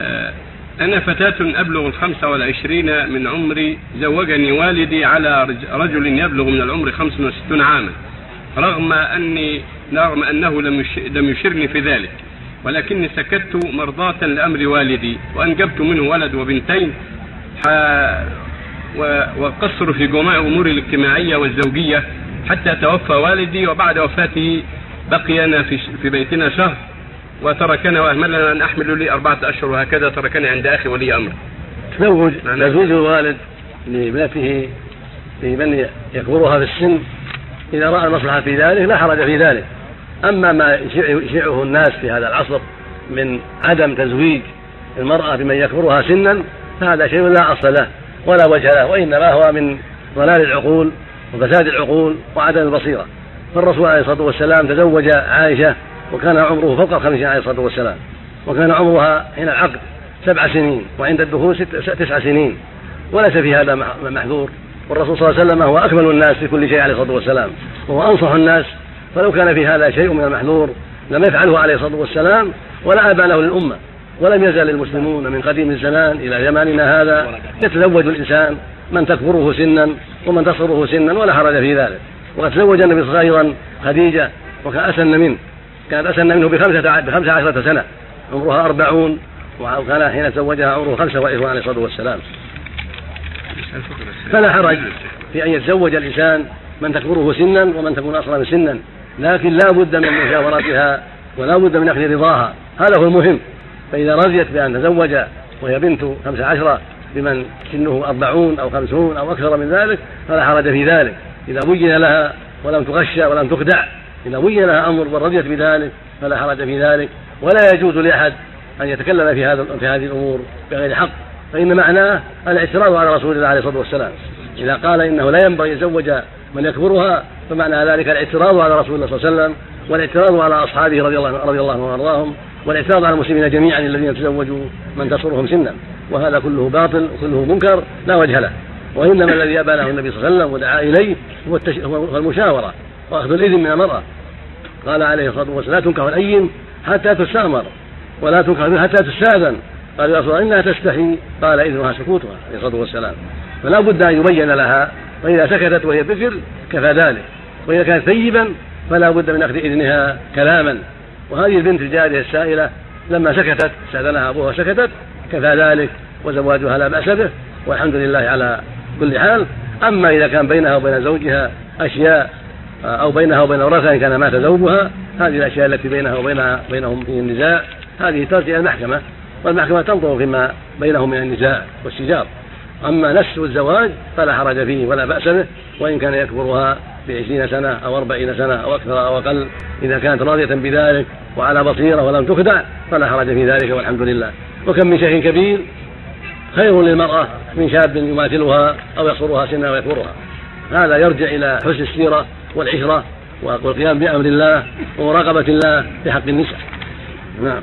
آه، أنا فتاة أبلغ الخمسة والعشرين من عمري زوجني والدي على رج- رجل يبلغ من العمر خمس وستون عاما رغم أني رغم أنه لم لم يشرني في ذلك ولكني سكت مرضاة لأمر والدي وأنجبت منه ولد وبنتين وقصر في جميع أموري الاجتماعية والزوجية حتى توفى والدي وبعد وفاته بقينا في بيتنا شهر. وتركنا وأهملنا أن أحمل لي أربعة أشهر وهكذا تركني عند أخي ولي أمر. تزوج. يزوج الوالد لابنته لمن يكبرها في السن إذا رأى المصلحة في ذلك لا حرج في ذلك أما ما يشيع- يشيعه الناس في هذا العصر من عدم تزويج المرأة بمن يكبرها سنا فهذا شيء لا أصل له ولا وجه له وإنما هو من ضلال العقول وفساد العقول وعدم البصيرة فالرسول عليه الصلاة والسلام تزوج عائشة وكان عمره فوق الخمسين عليه الصلاة والسلام. وكان عمرها حين العقد سبع سنين وعند الدخول ست تسع سنين. وليس في هذا مح- محذور. والرسول صلى الله عليه وسلم هو أكمل الناس في كل شيء عليه الصلاة والسلام. وهو أنصح الناس. فلو كان في هذا شيء من المحذور لم يفعله عليه الصلاة والسلام ولا أبى له للأمة. ولم يزل المسلمون من قديم الزمان إلى زماننا هذا يتزوج الإنسان من تكبره سنا ومن تصغره سنا ولا حرج في ذلك. وقد تزوج النبي وسلم خديجة وكان أسن منه كانت أسن منه بخمسة بخمسة عشرة سنة. عمرها أربعون وكان حين تزوجها عمره خمسة وعشرون عليه الصلاة والسلام. فلا حرج في أن يتزوج الإنسان من تكبره سنا ومن تكون أصغر سنا. لكن لا بد من مشاورتها ولا بد من أخذ رضاها. هذا هو المهم. فإذا رضيت بأن تزوج وهي بنت خمس عشرة بمن سنه أربعون أو خمسون أو أكثر من ذلك فلا حرج في ذلك. إذا بين لها ولم تغشى ولم تخدع إذا بين لها أمر ورضيت بذلك فلا حرج في ذلك ولا يجوز لأحد أن يتكلم في هذا في هذه الأمور بغير حق فإن معناه الاعتراض على رسول الله عليه الصلاة والسلام. إذا قال إنه لا ينبغي يتزوج من يكبرها فمعنى ذلك الاعتراض على رسول الله صلى الله عليه وسلم والاعتراض على أصحابه رضي الله رضي الله وأرضاهم والاعتراض على المسلمين جميعا الذين تزوجوا من تصرهم سنا. وهذا كله باطل وكله منكر لا وجه له. وإنما الذي أبى له النبي صلى الله عليه وسلم ودعا إليه. هو المشاورة. وأخذ الإذن من المرأة. قال عليه الصلاة والسلام لا تنكح الأيم حتى تستأمر ولا تنكح حتى تستأذن. قال يا رسول الله إنها تستحي. قال إذنها سكوتها عليه الصلاة والسلام. فلا بد أن يبين لها فإذا سكتت وهي بكر كفى ذلك وإذا كانت ثيبا فلا بد من أخذ إذنها كلاما. وهذه البنت الجارية السائلة لما سكتت استأذنها أبوها سكتت كفى ذلك وزواجها لا بأس به والحمد لله على كل حال. أما إذا كان بينها وبين زوجها أشياء أو بينها وبين امرأة كان مات زوجها. هذه الأشياء التي بينها وبينها بينهم في النزاع. هذه ترجع إلى المحكمة والمحكمة تنظر فيما بينهم من النزاع والشجار. أما نفس الزواج فلا حرج فيه ولا بأس به وإن كان يكبرها بعشرين سنة أو أربعين سنة أو أكثر أو أقل إذا كانت راضية بذلك وعلى بصيرة ولم تخدع فلا حرج في ذلك والحمد لله. وكم من شيخ كبير خير للمرأة من شاب يماثلها أو يقصرها سنا ويكبرها. هذا يرجع إلى حسن السيرة والعشرة والقيام بأمر الله ومراقبة الله في حق النساء. نعم.